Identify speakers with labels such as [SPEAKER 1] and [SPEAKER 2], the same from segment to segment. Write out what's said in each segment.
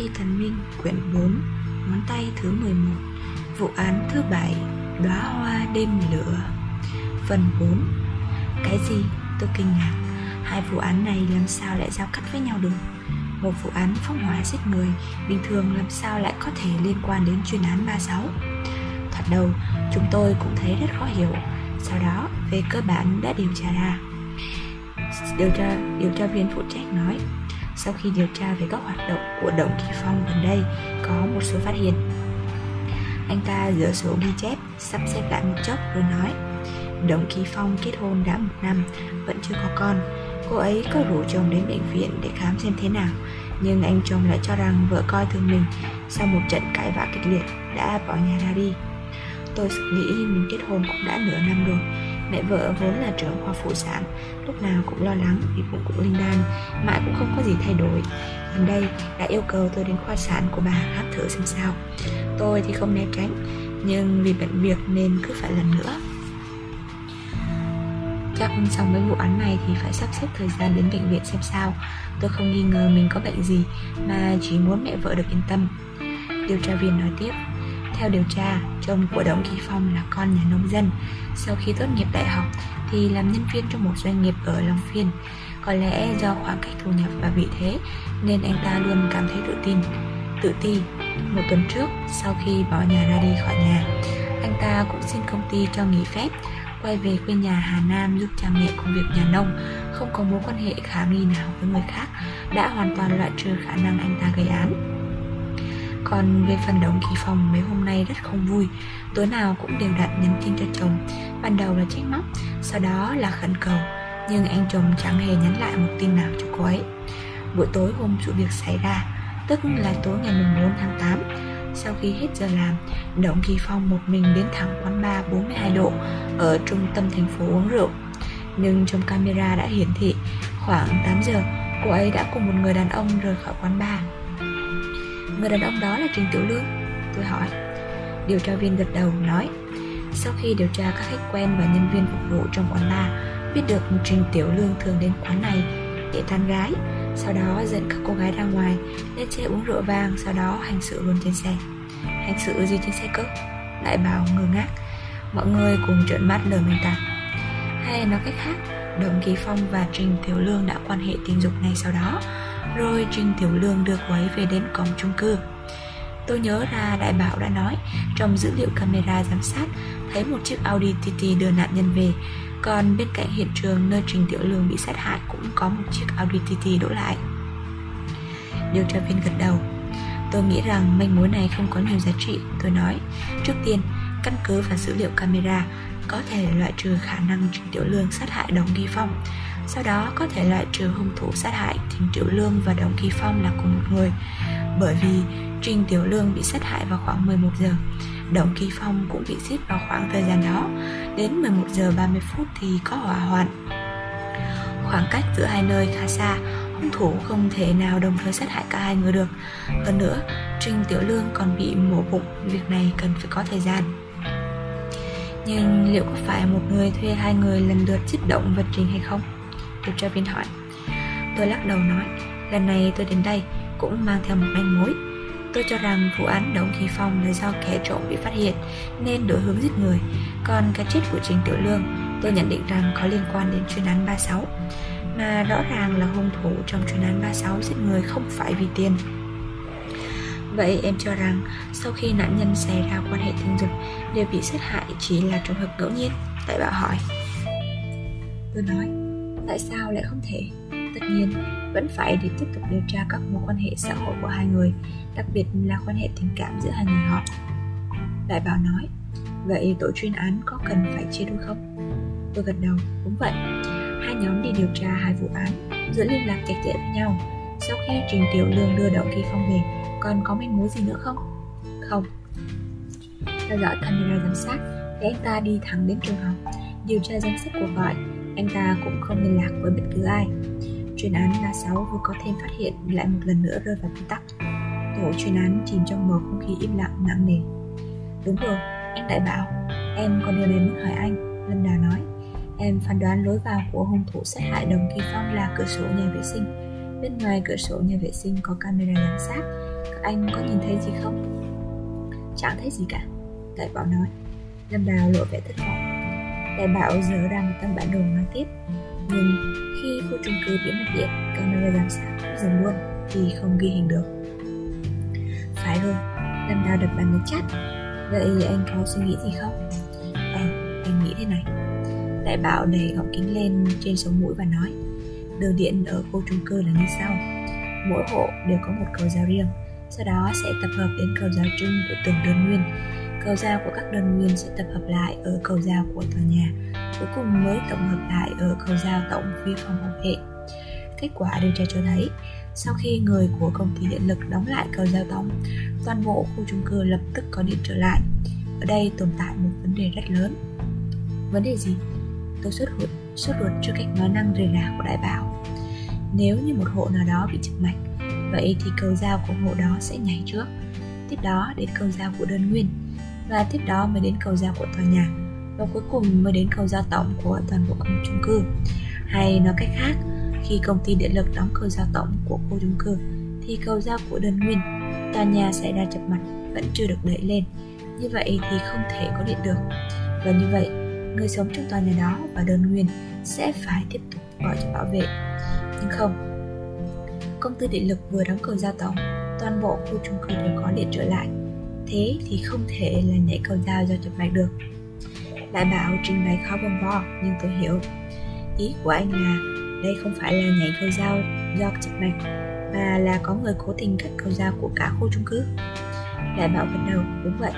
[SPEAKER 1] Y Thần Minh quyển 4 Ngón tay thứ 11 Vụ án thứ 7 Đóa hoa đêm lửa. Phần 4 Cái gì? Tôi kinh ngạc. Hai vụ án này làm sao lại giao cắt với nhau được? Một vụ án phóng hỏa giết người Bình thường làm sao lại có thể liên quan đến chuyên án 36 Thoạt đầu chúng tôi cũng thấy rất khó hiểu. Sau đó về cơ bản đã điều tra ra. Điều tra, điều tra viên phụ trách nói sau khi điều tra về các hoạt động của đồng Kỳ Phong gần đây có một số phát hiện. Anh ta dỡ sổ ghi chép, sắp xếp lại một chốc rồi nói đồng Kỳ Phong kết hôn đã một năm, vẫn chưa có con. Cô ấy có rủ chồng đến bệnh viện để khám xem thế nào, nhưng anh chồng lại cho rằng vợ coi thường mình. Sau một trận cãi vã kịch liệt, đã bỏ nhà ra đi. Tôi nghĩ mình kết hôn cũng đã nửa năm rồi Mẹ vợ vốn là trưởng khoa phụ sản, Lúc nào cũng lo lắng vì bụng cũng linh đan, Mãi cũng không có gì thay đổi. Gần đây đã yêu cầu tôi đến khoa sản của bà khám thử xem sao. Tôi thì không né tránh, Nhưng vì bận việc nên cứ phải lần nữa. Chắc xong với vụ án này thì phải sắp xếp thời gian đến bệnh viện xem sao. Tôi không nghi ngờ mình có bệnh gì, Mà chỉ muốn mẹ vợ được yên tâm. Điều tra viên nói tiếp theo điều tra, chồng của Đổng Kỳ Phong là con nhà nông dân. Sau khi tốt nghiệp đại học thì làm nhân viên trong một doanh nghiệp ở Long Phiên. Có lẽ do khoảng cách thu nhập và vị thế nên anh ta luôn cảm thấy tự tin. Tự ti, một tuần trước sau khi bỏ nhà ra đi khỏi nhà, anh ta cũng xin công ty cho nghỉ phép quay về quê nhà Hà Nam giúp cha mẹ công việc nhà nông, không có mối quan hệ khả nghi nào với người khác, đã hoàn toàn loại trừ khả năng anh ta gây án. Còn về phần đồng kỳ phòng, mấy hôm nay rất không vui. Tối nào cũng đều đặn nhắn tin cho chồng. Ban đầu là trách móc, Sau đó là khẩn cầu. Nhưng anh chồng chẳng hề nhắn lại một tin nào cho cô ấy. Buổi tối hôm sự việc xảy ra, Tức là tối ngày 4 tháng 8 Sau khi hết giờ làm Động Kỳ Phong một mình đến thẳng quán bar 42 độ Ở trung tâm thành phố uống rượu. Nhưng trong camera đã hiển thị, Khoảng 8 giờ, Cô ấy đã cùng một người đàn ông rời khỏi quán bar. Người đàn ông đó là Trình Tiểu Lương. Tôi hỏi. Điều tra viên gật đầu, nói. Sau khi điều tra các khách quen và nhân viên phục vụ trong quán bar, Biết được Trình Tiểu Lương thường đến quán này để tán gái, Sau đó dẫn các cô gái ra ngoài, Lên xe uống rượu vang, Sau đó hành sự luôn trên xe. Hành sự gì trên xe cơ? Đại bảo ngơ ngác. Mọi người cùng trợn mắt lờ mình ta Hay nói cách khác, Đồng Kỳ Phong và Trình Tiểu Lương đã quan hệ tình dục ngay sau đó rồi Trình Tiểu Lương đưa quấy về đến cổng chung cư. Tôi nhớ ra đại bảo đã nói Trong dữ liệu camera giám sát Thấy một chiếc Audi TT đưa nạn nhân về. Còn bên cạnh hiện trường nơi Trình Tiểu Lương bị sát hại Cũng có một chiếc Audi TT đỗ lại. Điều tra viên gật đầu. Tôi nghĩ rằng manh mối này không có nhiều giá trị. Tôi nói Trước tiên, căn cứ vào dữ liệu camera Có thể loại trừ khả năng Trình Tiểu Lương sát hại đồng nghi phong sau đó có thể loại trừ hung thủ sát hại Trình Tiểu Lương và Đồng Kỳ Phong là cùng một người. Bởi vì Trình Tiểu Lương bị sát hại vào khoảng 11 giờ Đồng Kỳ Phong cũng bị giết vào khoảng thời gian đó. Đến 11 giờ 30 phút thì có hỏa hoạn. Khoảng cách giữa hai nơi khá xa Hung thủ không thể nào đồng thời sát hại cả hai người được. Hơn nữa, Trình Tiểu Lương còn bị mổ bụng Việc này cần phải có thời gian. Nhưng liệu có phải một người thuê hai người lần lượt giết động vật Trình hay không? Điều viên hỏi Tôi lắc đầu nói Lần này tôi đến đây cũng mang theo một manh mối Tôi cho rằng vụ án Đồng Kỳ Phong là do kẻ trộm bị phát hiện nên đổi hướng giết người. Còn cái chết của Trình Tiểu Lương tôi nhận định rằng có liên quan đến chuyên án 36. Mà rõ ràng là hung thủ trong chuyên án 36 giết người không phải vì tiền. Vậy em cho rằng sau khi nạn nhân xảy ra quan hệ tình dục đều bị sát hại chỉ là trường hợp ngẫu nhiên? Tại bảo hỏi. Tôi nói, tại sao lại không thể? Tất nhiên, vẫn phải để tiếp tục điều tra các mối quan hệ xã hội của hai người, đặc biệt là quan hệ tình cảm giữa hai người họ. Đại bảo nói, vậy tổ chuyên án có cần phải chia đôi không? Tôi gật đầu, đúng vậy. Hai nhóm đi điều tra hai vụ án giữ liên lạc chặt chẽ với nhau. Sau khi trình tiểu lương đưa đậu kỳ phong về, còn có manh mối gì nữa không? Không. Theo dõi camera giám sát thì anh ta đi thẳng đến trường học, điều tra danh sách cuộc gọi anh ta cũng không liên lạc với bất cứ ai. Chuyên án 36 vừa có thêm phát hiện lại một lần nữa rơi vào bế tắc. Tổ chuyên án chìm trong bầu không khí im lặng nặng nề. Đúng rồi, anh đại bảo, em có điều này muốn hỏi anh, Lâm Đà nói. Em phán đoán lối vào của hung thủ sát hại đồng kỳ phong là cửa sổ nhà vệ sinh. Bên ngoài cửa sổ nhà vệ sinh có camera giám sát, Các anh có nhìn thấy gì không? Chẳng thấy gì cả Đại Bảo nói Lâm Đào lộ vẻ thất vọng Đại Bảo dở ra một tấm bản đồ nói tiếp Nhưng khi khu chung cư bị mất điện Camera giám sát cũng dừng luôn vì không ghi hình được. Phải rồi Lâm Đào đập bàn nhấn chát Vậy anh có suy nghĩ gì không? Ờ, anh nghĩ thế này. Đại Bảo đẩy gọng kính lên trên sống mũi và nói Đường điện ở khu chung cư là như sau. Mỗi hộ đều có một cầu giao riêng Sau đó sẽ tập hợp đến cầu giao chung của từng đơn nguyên. Cầu giao của các đơn nguyên sẽ tập hợp lại ở cầu giao của tòa nhà Cuối cùng mới tổng hợp lại ở cầu giao tổng phía phòng bảo vệ Kết quả điều tra cho thấy sau khi người của công ty điện lực đóng lại cầu giao tổng, toàn bộ khu chung cư lập tức có điện trở lại. Ở đây tồn tại một vấn đề rất lớn. Vấn đề gì? Tôi xuất ruột, xuất ruột trước cách nói năng rề rà của đại bảo. Nếu như một hộ nào đó bị chập mạch, vậy thì cầu giao của hộ đó sẽ nhảy trước. Tiếp đó đến cầu giao của đơn nguyên, và tiếp đó mới đến cầu giao của tòa nhà, và cuối cùng mới đến cầu giao tổng của toàn bộ công chung cư. Hay nói cách khác, khi công ty điện lực đóng cầu giao tổng của khu chung cư thì cầu giao của đơn nguyên tòa nhà xảy ra chập mặt vẫn chưa được đẩy lên. Như vậy thì không thể có điện được. Và như vậy người sống trong tòa nhà đó và đơn nguyên sẽ phải tiếp tục gọi cho bảo vệ. Nhưng không công ty điện lực vừa đóng cầu giao tổng toàn bộ khu chung cư đều có điện trở lại thế thì không thể là nhảy cầu dao do chụp mạch được. Đại bảo trình bày khó vòng vo nhưng tôi hiểu. Ý của anh là, đây không phải là nhảy cầu dao do chụp mạch mà là có người cố tình cắt cầu dao của cả khu chung cư. Đại bảo gật đầu, đúng vậy.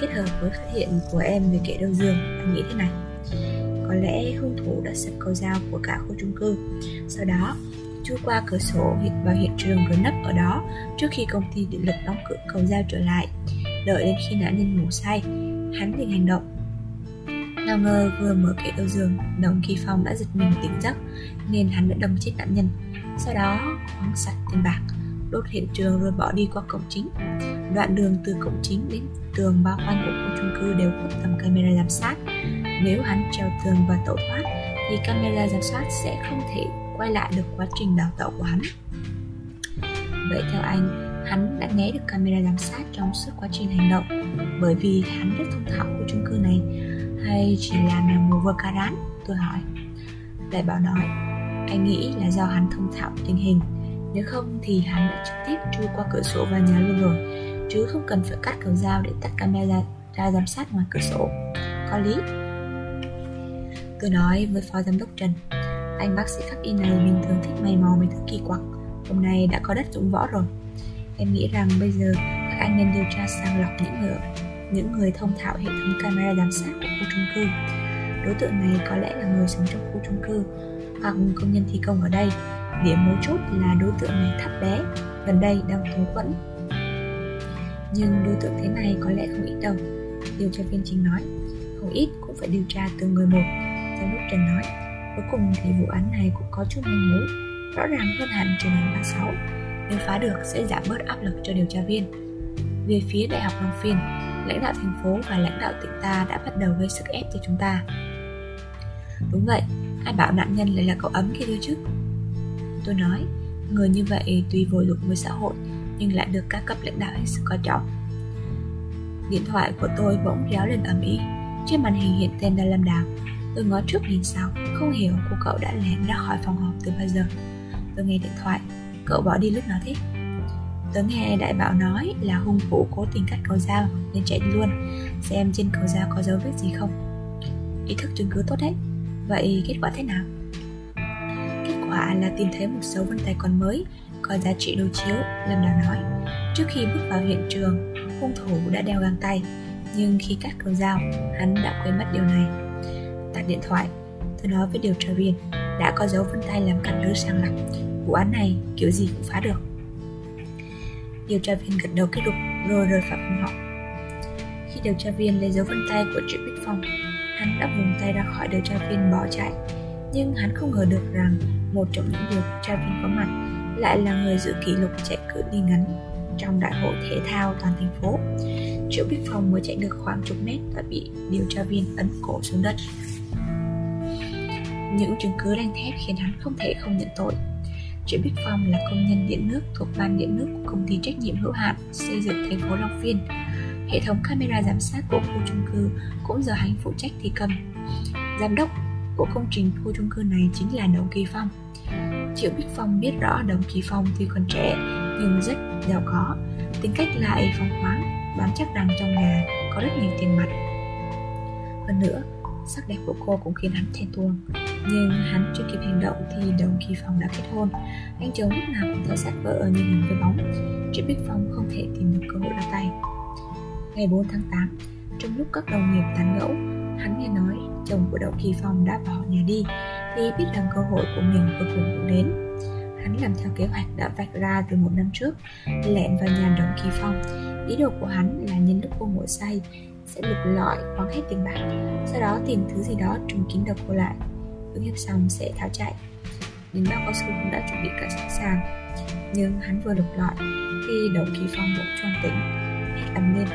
[SPEAKER 1] Kết hợp với phát hiện của em về kẻ đầu giường anh nghĩ thế này. Có lẽ hung thủ đã sập cầu dao của cả khu chung cư. Sau đó, chui qua cửa sổ vào hiện trường rồi nấp ở đó trước khi công ty điện lực đóng cửa cầu dao trở lại đợi đến khi nạn nhân ngủ say hắn liền hành động. Nào ngờ vừa mở kệ đầu giường Đồng Kỳ Phong đã giật mình tỉnh giấc Nên hắn đã đâm chết nạn nhân. Sau đó khoáng sạch tiền bạc Đốt hiện trường rồi bỏ đi qua cổng chính. Đoạn đường từ cổng chính đến tường bao quanh của khu chung cư đều có tầm camera giám sát. Nếu hắn trèo tường và tẩu thoát Thì camera giám sát sẽ không thể quay lại được quá trình đào tẩu của hắn. Vậy theo anh, hắn đã né được camera giám sát trong suốt quá trình hành động, bởi vì hắn rất thông thạo của chung cư này, hay chỉ là mèo mù vơ ca rán, tôi hỏi. Đại bảo nói, anh nghĩ là do hắn thông thạo tình hình, nếu không thì hắn đã trực tiếp chui qua cửa sổ vào nhà luôn rồi, chứ không cần phải cắt cầu dao để tắt camera ra giám sát ngoài cửa sổ. Có lý. Tôi nói với phó giám đốc trần, anh bác sĩ pháp y này bình thường thích mày mò mấy thứ kỳ quặc, hôm nay đã có đất dụng võ rồi em nghĩ rằng bây giờ các anh nên điều tra sàng lọc những người những người thông thạo hệ thống camera giám sát của khu chung cư. Đối tượng này có lẽ là người sống trong khu chung cư hoặc công nhân thi công ở đây. Điểm mấu chốt là đối tượng này thấp bé, gần đây đang thú quẫn. Nhưng đối tượng thế này có lẽ không ít đâu. Điều tra viên Chính nói, không ít cũng phải điều tra từ người một. Giám đốc Trần nói, cuối cùng thì vụ án này cũng có chút manh mối, rõ ràng hơn hẳn truyền án 36. Nếu phá được sẽ giảm bớt áp lực cho điều tra viên. Về phía Đại học Long Phiên, lãnh đạo thành phố và lãnh đạo tỉnh ta đã bắt đầu gây sức ép cho chúng ta. Đúng vậy ai bảo nạn nhân lại là cậu ấm kia thôi chứ? Tôi nói người như vậy tuy vô dụng với xã hội nhưng lại được các cấp lãnh đạo hết sức coi trọng. Điện thoại của tôi bỗng réo lên ầm ĩ trên màn hình hiện tên là lâm đào. Tôi ngó trước nhìn sau không hiểu cô cậu đã lén ra khỏi phòng họp từ bao giờ. Tôi nghe điện thoại cậu bỏ đi lúc nào thế? Tớ nghe đại bảo nói là hung thủ cố tình cắt cầu dao nên chạy đi luôn. Xem trên cầu dao có dấu vết gì không? Ý thức chứng cứ tốt đấy. Vậy kết quả thế nào? Kết quả là tìm thấy một dấu vân tay còn mới Có giá trị đối chiếu, Lâm Đào nói. Trước khi bước vào hiện trường, Hung thủ đã đeo găng tay. Nhưng khi cắt cầu dao, Hắn đã quên mất điều này. Tắt điện thoại. Tôi nói với điều tra viên. Đã có dấu vân tay làm căn cứ sàng lọc Vụ án này kiểu gì cũng phá được Điều tra viên gật đầu kết luận rồi rời khỏi phòng họp. Khi điều tra viên lấy dấu vân tay của Triệu Bích Phong, hắn đã vùng tay ra khỏi điều tra viên bỏ chạy. Nhưng hắn không ngờ được rằng một trong những điều tra viên có mặt lại là người giữ kỷ lục chạy cự ly ngắn trong đại hội thể thao toàn thành phố. Triệu Bích Phong mới chạy được khoảng chục mét và bị điều tra viên ấn cổ xuống đất. Những chứng cứ đanh thép khiến hắn không thể không nhận tội. Triệu Bích Phong là công nhân điện nước thuộc ban điện nước của công ty trách nhiệm hữu hạn xây dựng thành phố Long Viên. Hệ thống camera giám sát của khu chung cư cũng giờ hắn phụ trách thi công. Giám đốc của công trình khu chung cư này chính là Đồng Kỳ Phong. Triệu Bích Phong biết rõ Đồng Kỳ Phong tuy còn trẻ nhưng rất giàu có, tính cách lại phóng khoáng, bám chắc rằng trong nhà có rất nhiều tiền mặt. Hơn nữa, sắc đẹp của cô cũng khiến hắn thèm thuồng nhưng hắn chưa kịp hành động thì đồng kỳ phong đã kết hôn. Anh chồng lúc nào cũng theo sát vợ như hình với bóng. Triệu bích phong không thể tìm được cơ hội ra tay. Ngày 4 tháng 8 trong lúc các đồng nghiệp tán gẫu, hắn nghe nói chồng của đậu kỳ phong đã bỏ nhà đi, thì biết rằng cơ hội của mình vừa cùng cũng đến. Hắn làm theo kế hoạch đã vạch ra từ một năm trước lẹn vào nhà đồng kỳ phong ý đồ của hắn là nhân lúc cô ngồi say, sẽ lục lọi, khoáng hết tiền bạc sau đó tìm thứ gì đó trùng kín đầu cô lại cưỡng hiếp xong sẽ tháo chạy. Đến bao cao su cũng đã chuẩn bị cả sẵn sàng. Nhưng hắn vừa lục lọi, khi đầu kỳ phong bỗng choan tỉnh hét ầm lên.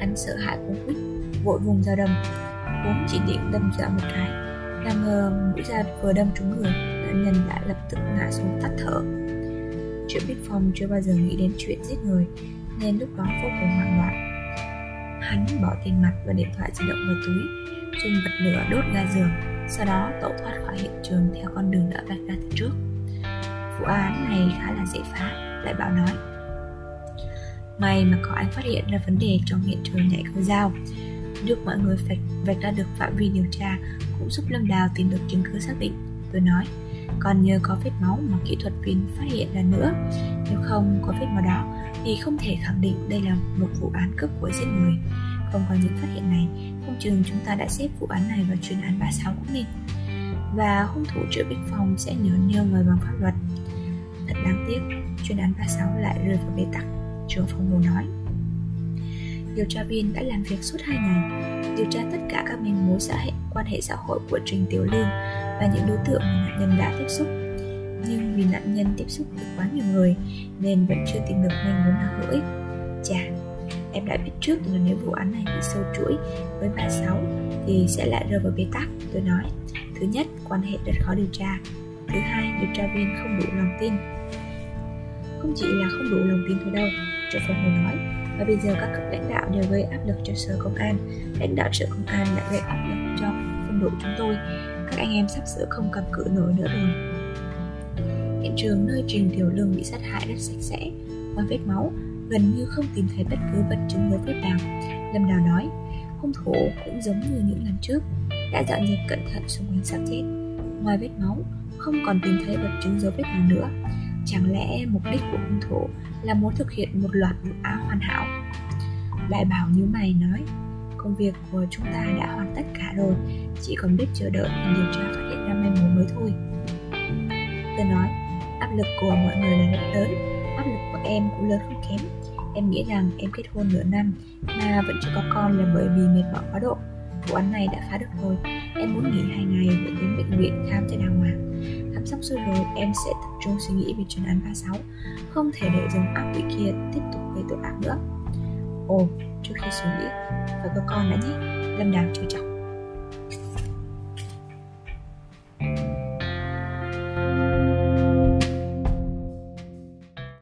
[SPEAKER 1] Hắn sợ hãi cuống quýt, vội vùng ra đâm. Vốn chỉ định đâm dọa một cái. Nào ngờ mũi dao vừa đâm trúng người, nạn nhân đã lập tức ngã xuống tắt thở. Chuyện bích phong chưa bao giờ nghĩ đến chuyện giết người, nên lúc đó vô cùng hoảng loạn. Hắn bỏ tiền mặt và điện thoại di động vào túi, dùng bật lửa đốt ga giường sau đó tẩu thoát khỏi hiện trường theo con đường đã vạch ra từ trước. Vụ án này khá là dễ phá đại bảo nói may mà có anh phát hiện ra vấn đề trong hiện trường nhảy cầu dao. Giúp mọi người vạch, vạch ra được phạm vi điều tra cũng giúp lâm đào tìm được chứng cứ xác định. Tôi nói còn nhờ có vết máu mà kỹ thuật viên phát hiện ra nữa. Nếu không có vết máu đó thì không thể khẳng định đây là một vụ án cướp của giết người không có những phát hiện này, không chừng chúng ta đã xếp vụ án này vào chuyên án 36 cũng nên. Và hung thủ triệu Bích Phong sẽ nhớ nêu người bằng pháp luật. Thật đáng tiếc, chuyên án 36 lại rơi vào bế tắc, trưởng phòng hồ nói. Điều tra viên đã làm việc suốt hai ngày, điều tra tất cả các manh mối xã hệ, quan hệ xã hội của Trình Tiểu Lương và những đối tượng mà nạn nhân đã tiếp xúc. Nhưng vì nạn nhân tiếp xúc với quá nhiều người, nên vẫn chưa tìm được manh mối nào hữu ích. Chà em đã biết trước là nếu vụ án này bị sâu chuỗi với bà sáu thì sẽ lại rơi vào bế tắc, tôi nói. Thứ nhất, quan hệ rất khó điều tra. Thứ hai, điều tra viên không đủ lòng tin. Không chỉ là không đủ lòng tin thôi đâu trợ phòng hồ nói. Và bây giờ các cấp lãnh đạo đều gây áp lực cho sở công an. Lãnh đạo sở công an đã gây áp lực cho phân đội chúng tôi. Các anh em sắp sửa không cầm cự nổi nữa rồi. Hiện trường nơi trình tiểu lương bị sát hại rất sạch sẽ ngoài vết máu gần như không tìm thấy bất cứ vật chứng dấu vết nào. Lâm đào nói, hung thủ cũng giống như những lần trước, đã dọn dẹp cẩn thận xung quanh xác chết. Ngoài vết máu, không còn tìm thấy vật chứng dấu vết nào nữa. Chẳng lẽ mục đích của hung thủ là muốn thực hiện một loạt vụ án hoàn hảo? Đại bảo như mày nói, công việc của chúng ta đã hoàn tất cả rồi, chỉ còn biết chờ đợi điều tra phát hiện ra manh mối mới thôi. Tôi nói, áp lực của mọi người là rất lớn, áp lực của em cũng lớn không kém em nghĩ rằng em kết hôn nửa năm mà vẫn chưa có con là bởi vì mệt mỏi quá độ. Vụ án này đã phá được rồi. Em muốn nghỉ hai ngày để đến bệnh viện khám cho đàng hoàng. Khám xong xuôi rồi, em sẽ tập trung suy nghĩ về chuyên án 36 không thể để dòng ác quỷ kia tiếp tục gây tội ác nữa. Ồ, trước khi suy nghĩ, phải có con đã nhé. Lâm đào chưa chồng.